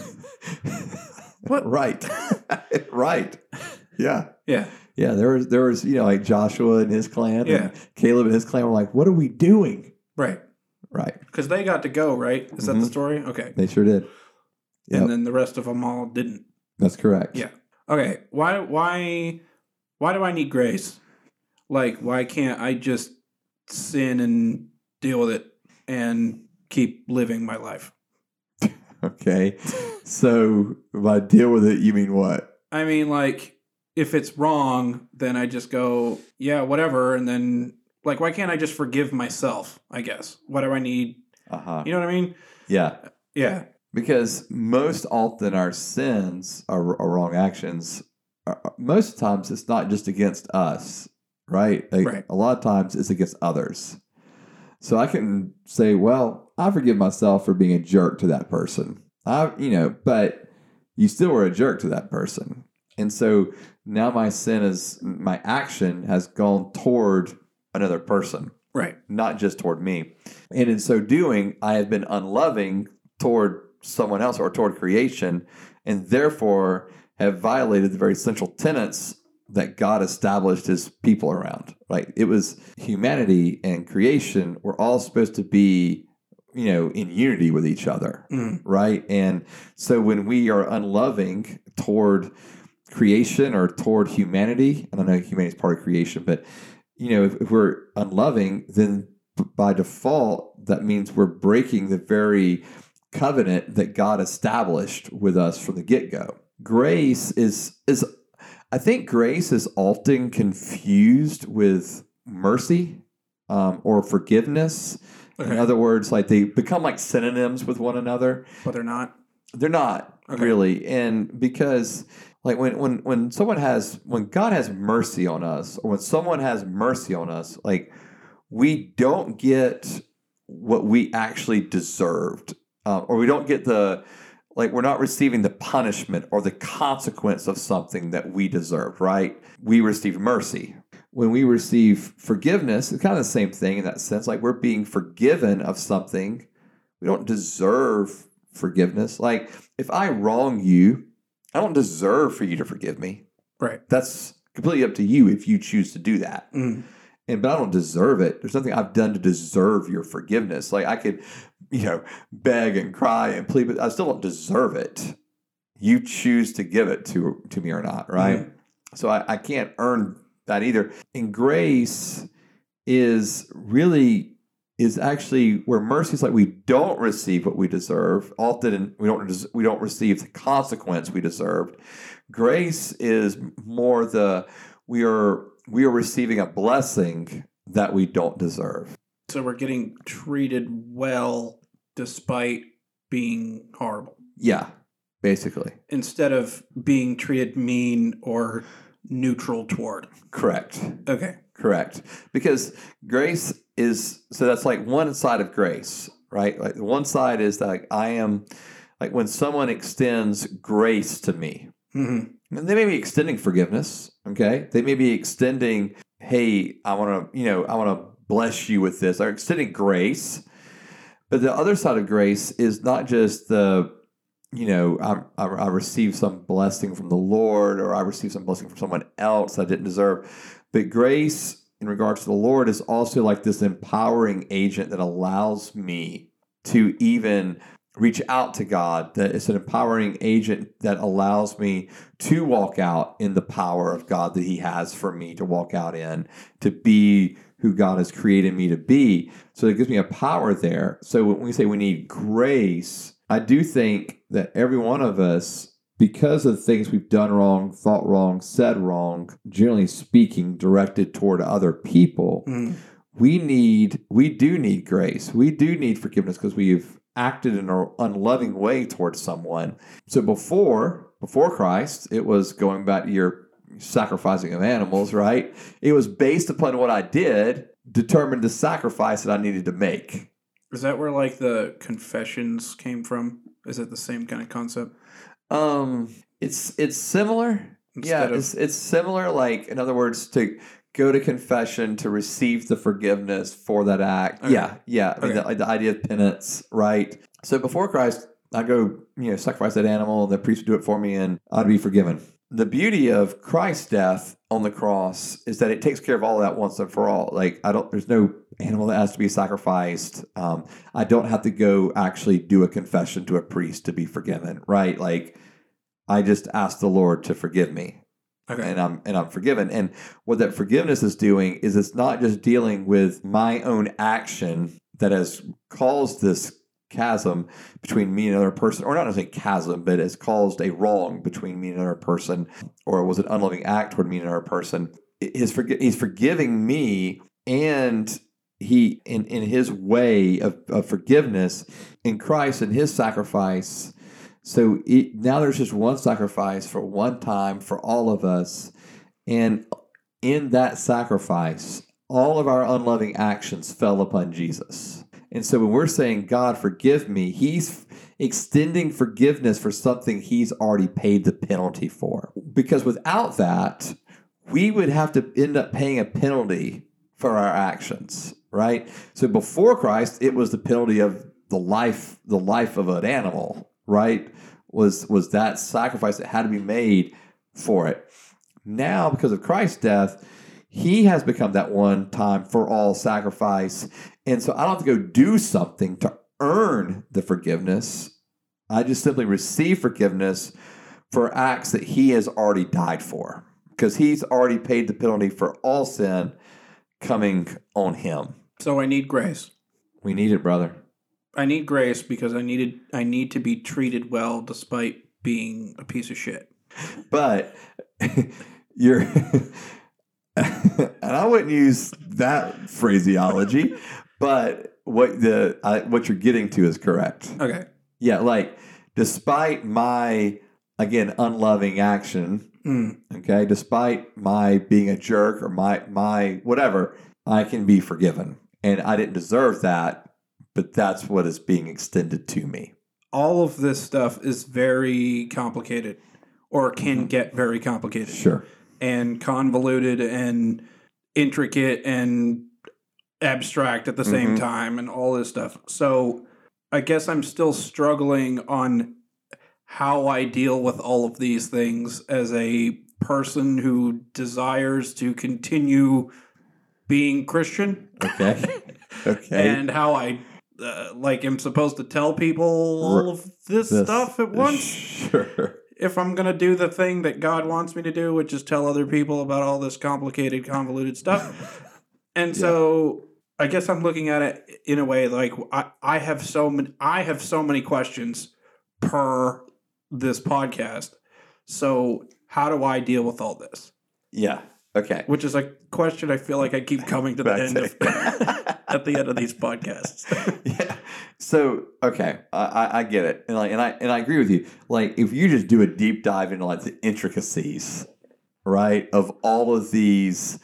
What? Right. right. Yeah. yeah, Yeah. There was there was, you know, like Joshua and his clan Yeah. and Caleb and his clan were like, what are we doing? right. Right. Because they got to go, right? Is that the Mhm. story? Okay. They sure did. Yep. And then the rest of them all didn't. That's correct. Yeah. Okay. Why, why, why do I need grace? Like, why can't I just sin and deal with it and keep living my life? Okay. So by deal with it, you mean what? I mean, like, if it's wrong, then I just go, yeah, whatever. And then, like, why can't I just forgive myself? I guess. What do I need? Uh-huh. You know what I mean? Yeah. Yeah. Because most often our sins, our wrong actions, uh, most of the times it's not just against us, right? Like, Right. A lot of times it's against others. So I can say, well, I forgive myself for being a jerk to that person. I, you know, but you still were a jerk to that person. And so now my sin is my action has gone toward another person, Right. not just toward me. And in so doing, I have been unloving toward someone else or toward creation, and therefore have violated the very central tenets that God established his people around. Right? It was humanity and creation were all supposed to be, you know, in unity with each other Mm. right? And so when we are unloving toward creation or toward humanity, and I know humanity is part of creation, but you know, if, if we're unloving, then by default, that means we're breaking the very covenant that God established with us from the get go. Grace is is I think grace is often confused with mercy um, or forgiveness. In other words, like they become like synonyms with one another. But they're not. They're not Okay. really, and because like when when when someone has when God has mercy on us, or when someone has mercy on us, like we don't get what we actually deserved, um, or we don't get the like we're not receiving the punishment or the consequence of something that we deserved. Right? We receive mercy. When we receive forgiveness, it's kind of the same thing in that sense. Like we're being forgiven of something we don't deserve forgiveness. Like if I wrong you, I don't deserve for you to forgive me. Right. That's completely up to you if you choose to do that. Mm. And but I don't deserve it. There's nothing I've done to deserve your forgiveness. Like I could, you know, beg and cry and plead, but I still don't deserve it. You choose to give it to to me or not, right? Mhm. So I, I can't earn that either. And grace is really is actually where mercy is like we don't receive what we deserve. Often we don't we don't receive the consequence we deserved. Grace is more the we are we are receiving a blessing that we don't deserve. So we're getting treated well despite being horrible Yeah, basically. instead of being treated mean or neutral toward. Correct. Okay. Correct. Because grace is so that's like one side of grace, right? Like one side is that like I am like when someone extends grace to me. hmm And they may be extending forgiveness, okay? They may be extending, hey, I want to, you know, I want to bless you with this. They're extending grace. But the other side of grace is not just the, you know, I, I, I received some blessing from the Lord or I received some blessing from someone else I didn't deserve. But grace in regards to the Lord is also like this empowering agent that allows me to even reach out to God. That it's an empowering agent that allows me to walk out in the power of God that He has for me to walk out in, to be who God has created me to be. So it gives me a power there. So when we say we need grace, I do think that every one of us, because of the things we've done wrong, thought wrong, said wrong, generally speaking, directed toward other people, Mm. we need we do need grace we do need forgiveness because we've acted in an unloving way towards someone so before before christ it was going back to your sacrificing of animals right it was based upon what i did determined the sacrifice that i needed to make Is that where like the confessions came from? Is it the same kind of concept? Um it's it's similar yeah Instead of- it's, it's similar like in other words to go to confession to receive the forgiveness for that act Okay. yeah yeah I mean, Okay. the, the idea of penance right so before christ i go you know sacrifice that animal and the priest would do it for me and i'd be forgiven the beauty of christ's death on the cross is that it takes care of all of that once and for all like i don't there's no animal that has to be sacrificed um, i don't have to go actually do a confession to a priest to be forgiven right like i just ask the lord to forgive me Okay. and I'm and I'm forgiven. And what that forgiveness is doing is it's not just dealing with my own action that has caused this chasm between me and another person, or not necessarily chasm, but has caused a wrong between me and another person, or was an unloving act toward me and another person. His forgi- he's forgiving me and he in, in his way of, of forgiveness in Christ and his sacrifice So it, now there's just one sacrifice for one time for all of us. And in that sacrifice, all of our unloving actions fell upon Jesus. And so when we're saying, God, forgive me, He's extending forgiveness for something He's already paid the penalty for. Because without that, we would have to end up paying a penalty for our actions, right? So before Christ, it was the penalty of the life, the life of an animal, right? Was was that sacrifice that had to be made for it. Now, because of Christ's death, he has become that one time for all sacrifice. And so I don't have to go do something to earn the forgiveness. I just simply receive forgiveness for acts that he has already died for because he's already paid the penalty for all sin coming on him. So I need grace. We need it, brother. I need grace because I needed I need to be treated well despite being a piece of shit. But you're and I wouldn't use that phraseology, but what the I, what you're getting to is correct. Okay. Yeah, like despite my again unloving action, Mm. okay, despite my being a jerk or my my whatever, I can be forgiven. And I didn't deserve that, but that's what is being extended to me. All of this stuff is very complicated or can get very complicated Sure. and convoluted and intricate and abstract at the same Mhm. time and all this stuff. So I guess I'm still struggling on how I deal with all of these things as a person who desires to continue being Christian Okay. okay. and how I uh, like am supposed to tell people all of this, This- stuff at once Sure. if I'm going to do the thing that God wants me to do, which is tell other people about all this complicated, convoluted stuff. And so I guess I'm looking at it in a way like I, I have so many I have so many questions per this podcast. So how do I deal with all this? Yeah. Okay. Which is a question I feel like I keep coming to the end of at the end of these podcasts. yeah. So okay, I, I, I get it, and like, and I and I agree with you. Like, if you just do a deep dive into like the intricacies, right, of all of these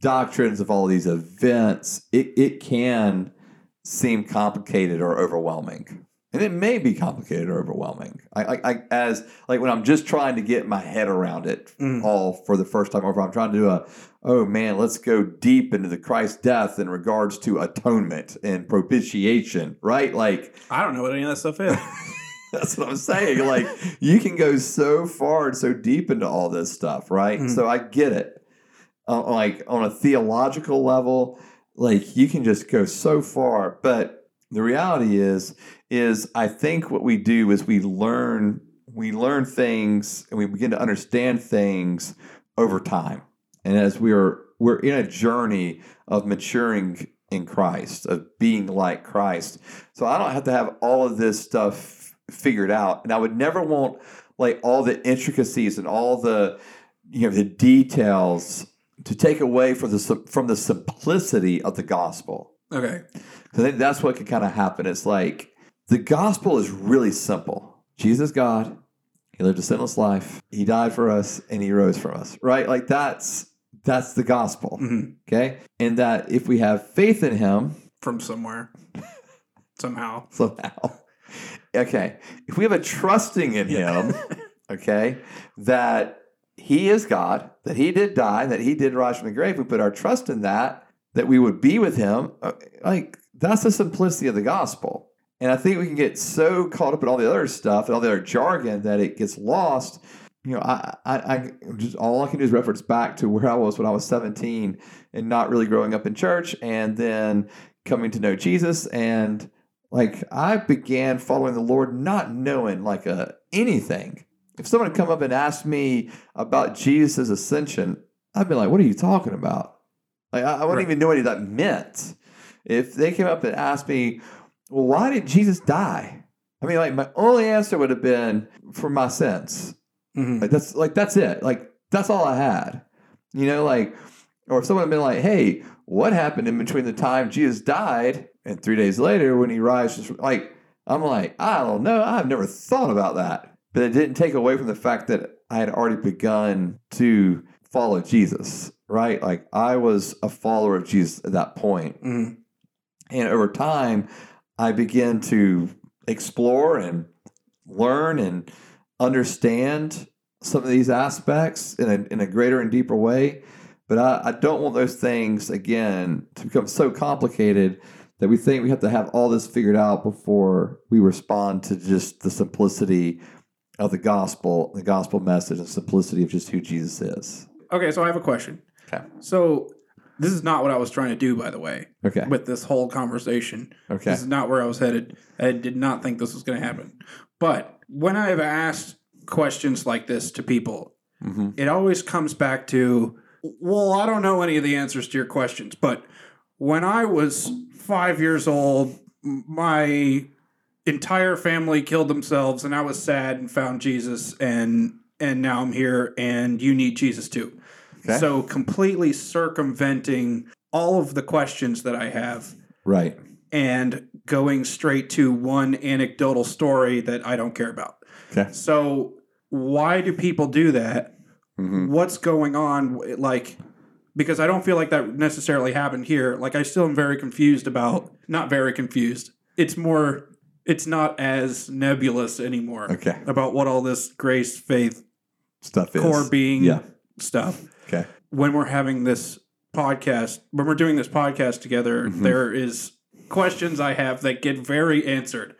doctrines, of all of these events, it it can seem complicated or overwhelming, and it may be complicated or overwhelming. I, I, I as like when I'm just trying to get my head around it Mm. all for the first time, or I'm trying to do a oh man, let's go deep into the Christ death in regards to atonement and propitiation, right? Like I don't know what any of that stuff is. that's what I'm saying. Like you can go so far and so deep into all this stuff, right? Mhm. So I get it. Uh, like on a theological level, like you can just go so far, but the reality is is I think what we do is we learn we learn things and we begin to understand things over time. And as we are we're in a journey of maturing in Christ, of being like Christ. So I don't have to have all of this stuff figured out. And I would never want like all the intricacies and all the you know the details to take away from the from the simplicity of the gospel. Okay. I think that's what can kind of happen. It's like the gospel is really simple. Jesus, God, He lived a sinless life. He died for us, and He rose for us. Right? Like that's that's the gospel. Mhm. Okay, and that if we have faith in Him From somewhere. Somehow. somehow, okay, if we have a trusting in Him, okay, that He is God, that He did die, that He did rise from the grave. We put our trust in that, that we would be with Him. uh, Like that's the simplicity of the gospel. And I think we can get so caught up in all the other stuff and all the other jargon that it gets lost. You know, I, I, I just all I can do is reference back to where I was when I was 17 and not really growing up in church, and then coming to know Jesus. And like I began following the Lord, not knowing like a anything. If someone had come up and asked me about Jesus' ascension, I'd be like, "What are you talking about?" Like I, I wouldn't Right. even know what that meant. If they came up and asked me, well, why did Jesus die? I mean, like my only answer would have been for my sins. Mhm. Like that's like that's it. Like that's all I had. You know, like or if someone had been like, "Hey, what happened in between the time Jesus died and three days later when he rises?" Like I'm like, I don't know. I've never thought about that. But it didn't take away from the fact that I had already begun to follow Jesus, right? Like I was a follower of Jesus at that point. Mhm. And over time, I began to explore and learn and understand some of these aspects in a, in a greater and deeper way. But I, I don't want those things, again, to become so complicated that we think we have to have all this figured out before we respond to just the simplicity of the gospel, the gospel message, and simplicity of just who Jesus is. Okay, so I have a question. Okay. So this is not what I was trying to do, by the way, Okay. with this whole conversation. Okay. This is not where I was headed. I did not think this was going to happen. But when I have asked questions like this to people, hmm it always comes back to, well, I don't know any of the answers to your questions, but when I was five years old, my entire family killed themselves, and I was sad and found Jesus, and and now I'm here, and you need Jesus too. Okay. So completely circumventing all of the questions that I have Right. and going straight to one anecdotal story that I don't care about. Okay. So why do people do that? hmm What's going on? Like, because I don't feel like that necessarily happened here. Like, I still am very confused about, not very confused. It's more, it's not as nebulous anymore Okay. about what all this grace, faith, Stuff is. core being Yeah. stuff. Okay. When we're having this podcast, when we're doing this podcast together, Mhm. there is questions I have that get very answered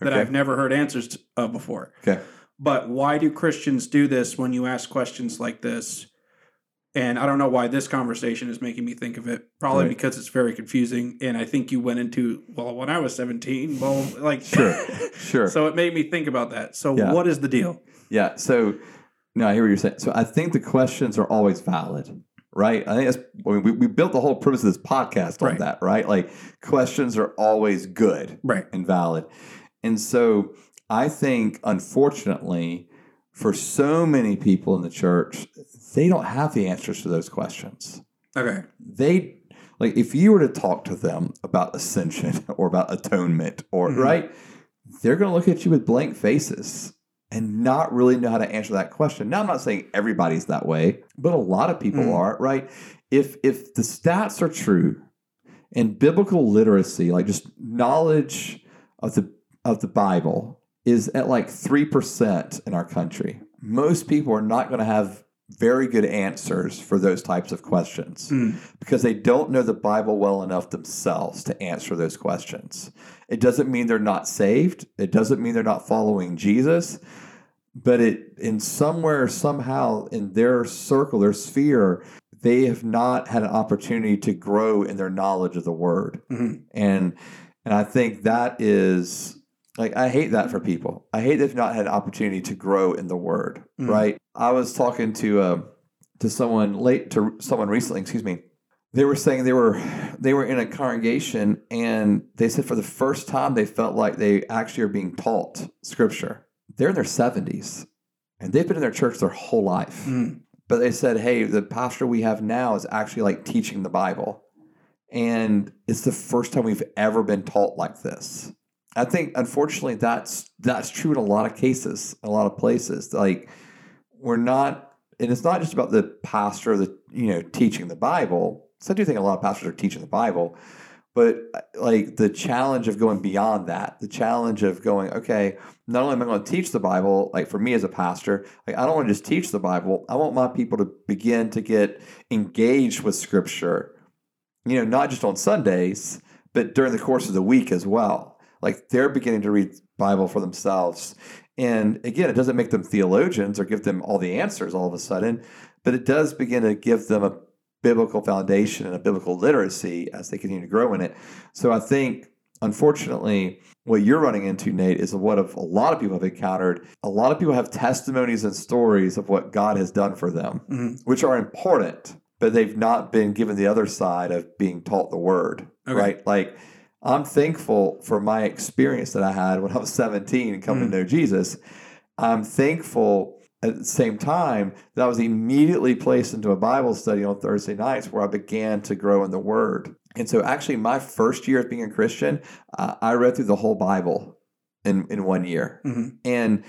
that Okay. I've never heard answers to- of before. Okay. But why do Christians do this when you ask questions like this? And I don't know why this conversation is making me think of it. Probably Right. because it's very confusing. And I think you went into, well, when I was 17, well, like, Sure. Sure. so it made me think about that. So, Yeah. what is the deal? Yeah. So no, I hear what you're saying. So I think the questions are always valid, right? I think that's I mean, we, we built the whole premise of this podcast on Right. that, right? Like questions are always good Right. and valid. And so I think, unfortunately, for so many people in the church, they don't have the answers to those questions. Okay. They like if you were to talk to them about ascension or about atonement or Mhm. right, they're going to look at you with blank faces and not really know how to answer that question. Now I'm not saying everybody's that way, but a lot of people Mhm. are, right? If if the stats are true and biblical literacy, like just knowledge of the of the Bible is at like 3% in our country. Most people are not going to have very good answers for those types of questions Mm. because they don't know the Bible well enough themselves to answer those questions. It doesn't mean they're not saved. It doesn't mean they're not following Jesus, but it in somewhere somehow in their circle, their sphere, they have not had an opportunity to grow in their knowledge of the word. Mhm. And and I think that is like I hate that for people. I hate they've not had an opportunity to grow in the word, Mm. right? I was talking to uh, to someone late to someone recently, excuse me. They were saying they were they were in a congregation and they said for the first time they felt like they actually are being taught scripture. They're in their 70s and they've been in their church their whole life. Mm. But they said, hey, the pastor we have now is actually like teaching the Bible. And it's the first time we've ever been taught like this. I think unfortunately that's that's true in a lot of cases, a lot of places. Like we're not and it's not just about the pastor the you know teaching the Bible. So I do think a lot of pastors are teaching the Bible, but like the challenge of going beyond that, the challenge of going, okay, not only am I going to teach the Bible, like for me as a pastor, like I don't want to just teach the Bible. I want my people to begin to get engaged with Scripture, you know, not just on Sundays, but during the course of the week as well. Like they're beginning to read Bible for themselves. And again, it doesn't make them theologians or give them all the answers all of a sudden, but it does begin to give them a biblical foundation and a biblical literacy as they continue to grow in it. So I think, unfortunately, what you're running into, Nate, is what of a lot of people have encountered. A lot of people have testimonies and stories of what God has done for them, Mhm. which are important, but they've not been given the other side of being taught the word, Okay. right? Like, I'm thankful for my experience that I had when I was 17 and coming Mm. to know Jesus. I'm thankful at the same time that I was immediately placed into a Bible study on Thursday nights where I began to grow in the Word. And so, actually, my first year of being a Christian, uh, I read through the whole Bible in in one year, Mhm. and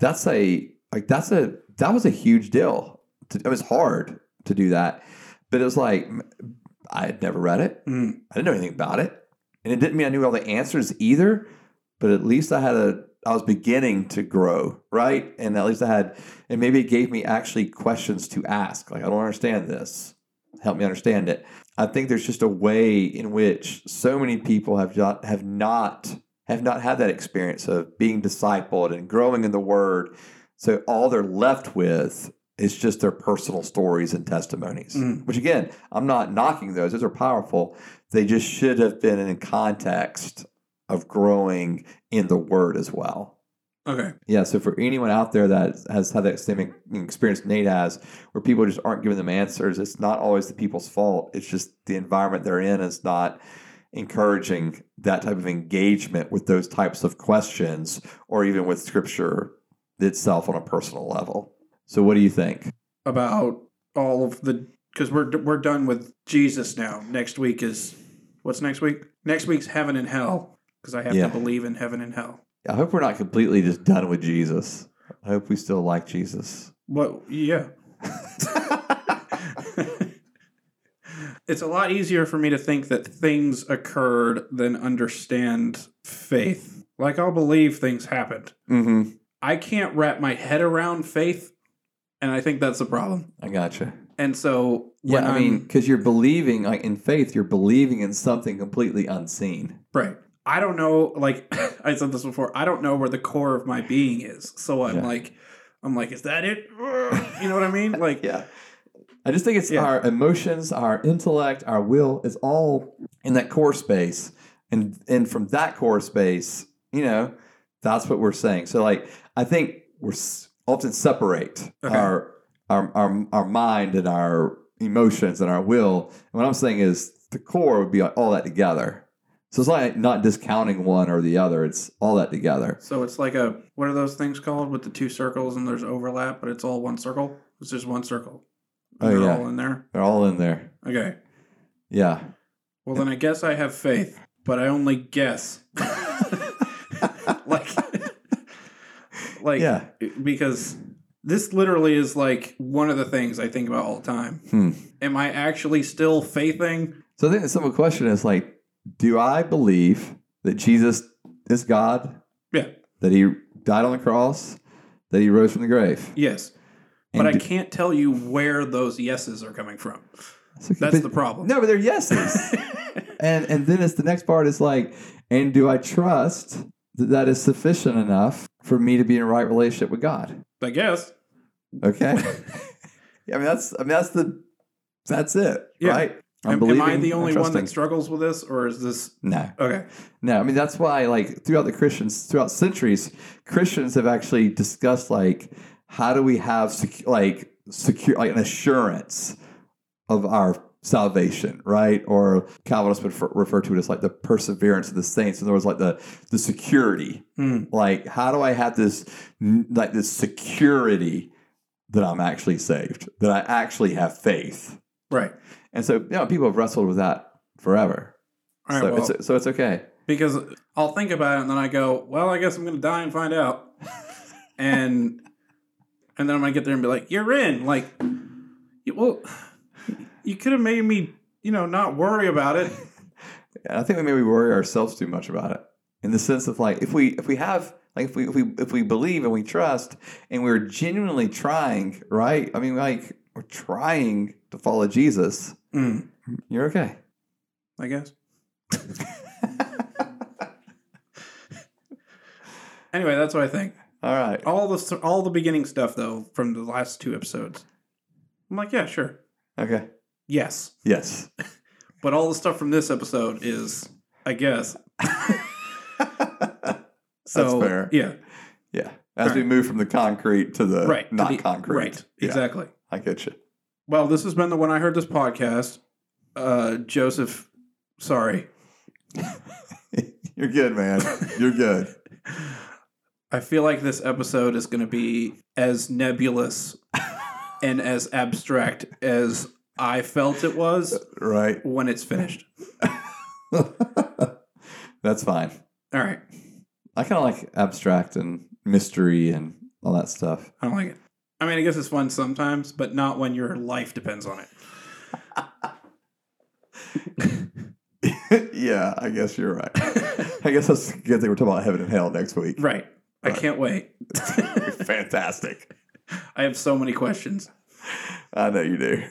that's a like that's a that was a huge deal. To, it was hard to do that, but it was like I had never read it. Mhm. I didn't know anything about it, and it didn't mean I knew all the answers either. But at least I had a I was beginning to grow, right? And at least I had, and maybe it gave me actually questions to ask. Like I don't understand this. Help me understand it. I think there's just a way in which so many people have not have not have not had that experience of being discipled and growing in the Word. So all they're left with is just their personal stories and testimonies. Mm. Which again, I'm not knocking those; those are powerful. They just should have been in context of growing in the Word as well. Okay. Yeah, so for anyone out there that has had that same experience Nate has, where people just aren't giving them answers, it's not always the people's fault. It's just the environment they're in is not encouraging that type of engagement with those types of questions or even with scripture itself on a personal level. So what do you think? About all of the because we're we're done with Jesus now. Next week is what's next week? Next week's heaven and hell because I have Yeah. to believe in heaven and hell. I hope we're not completely just done with Jesus. I hope we still like Jesus. What? Yeah. it's a lot easier for me to think that things occurred than understand faith. Like I'll believe things happened. mm-hmm. I can't wrap my head around faith, and I think that's the problem. I gotcha. And so Yeah, I mean, because you're believing, like in faith, you're believing in something completely unseen. right. I don't know. Like I said this before, I don't know where the core of my being is. So I'm Yeah. like, I'm like, is that it? You know what I mean? Like, Yeah. I just think it's Yeah. our emotions, our intellect, our will is all in that core space. And and from that core space, you know, that's what we're saying. So like I think we're often separate Okay. our, our our our mind and our emotions and our will. And what I'm saying is the core would be all that together. So it's like not discounting one or the other. It's all that together. So it's like a what are those things called with the two circles and there's overlap, but it's all one circle. It's just one circle. Oh, They're yeah. all in there. They're all in there. Okay. Yeah. Well, then I guess I have faith, but I only guess. like, Yeah. because this literally is like one of the things I think about all the time. Hmm. Am I actually still faithing? So I think the simple question is like, do I believe that Jesus is God? Yeah. That he died on the cross? That he rose from the grave? Yes. And But I can't tell you where those yeses are coming from. That's, okay, That's but- the problem. No, but they're yeses. and and then it's the next part is like, and do I trust that that is sufficient enough for me to be in a right relationship with God? I guess. Okay. yeah, I mean that's I mean that's the that's it, Yeah. right? I'm Am, am I the only one that struggles with this, or is this No, okay? No, I mean that's why like throughout the Christians throughout centuries, Christians have actually discussed like how do we have sec- like secure like an assurance of our salvation, right? Or Calvinists would refer, refer to it as like the perseverance of the saints. In other words, like the the security. Hmm. Like how do I have this like this security that I'm actually saved, that I actually have faith, Right. and so you know people have wrestled with that forever. All right. so well, it's so it's okay. because I'll think about it and then I go, well, I guess I'm going to die and find out, and and then I'm going to get there and be like, you're in. Like, well, you could have made me, you know, not worry about it. And I think we maybe worry ourselves too much about it in the sense of like if we if we have like if we if we if we believe and we trust and we're genuinely trying, right? I mean, like we're trying to follow Jesus. Mm, You're okay. I guess. Anyway, that's what I think. All right. All the all the beginning stuff though from the last two episodes. I'm like, yeah, sure, Okay. Yes, Yes. but all the stuff from this episode is, I guess. So fair. yeah, yeah. As All we move from the concrete to the right, to not the- concrete. right, Yeah, exactly. I get you. Well, this has been the when I heard this podcast. Uh, Joseph, sorry, You're good, man. You're good. I feel like this episode is going to be as nebulous and as abstract as I felt it was right. when it's finished. That's fine. All right. I kind of like abstract and mystery and all that stuff. I don't like it. I mean, I guess it's fun sometimes, but not when your life depends on it. yeah, I guess you're right. I guess that's a good thing we're talking about heaven and hell next week. Right. I Right. can't wait. Fantastic. I have so many questions. I know you do.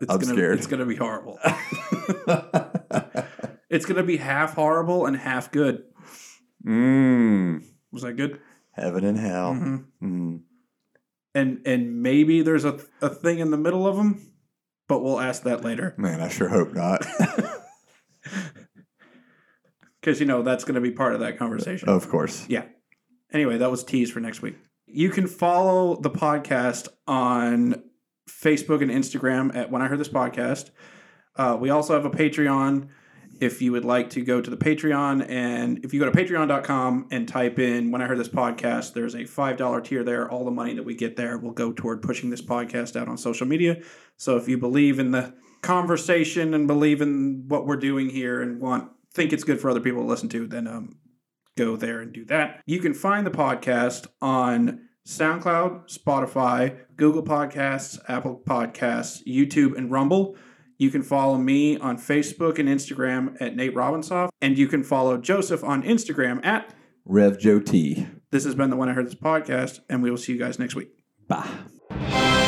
It's I'm gonna, scared. It's gonna be horrible. it's gonna be half horrible and half good. mm, Was that good? heaven and hell. hmm Mm. And and maybe there's a a thing in the middle of them, but we'll ask that later Man, I sure hope not. because you know that's gonna be part of that conversation. of course. Yeah. Anyway, that was tease for next week. You can follow the podcast on Facebook and Instagram at When I Heard This Podcast. Uh, we also have a Patreon. If you would like to go to the Patreon, and if you go to patreon.com and type in When I Heard This Podcast, there's a $5 tier there. All the money that we get there will go toward pushing this podcast out on social media. So if you believe in the conversation and believe in what we're doing here and want think it's good for other people to listen to, then um, go there and do that. You can find the podcast on SoundCloud, Spotify, Google Podcasts, Apple Podcasts, YouTube, and Rumble. You can follow me on Facebook and Instagram at Nate Robinsoff, and you can follow Joseph on Instagram at. Rev Joe T. This has been the When I Heard This podcast, and we will see you guys next week. Bye.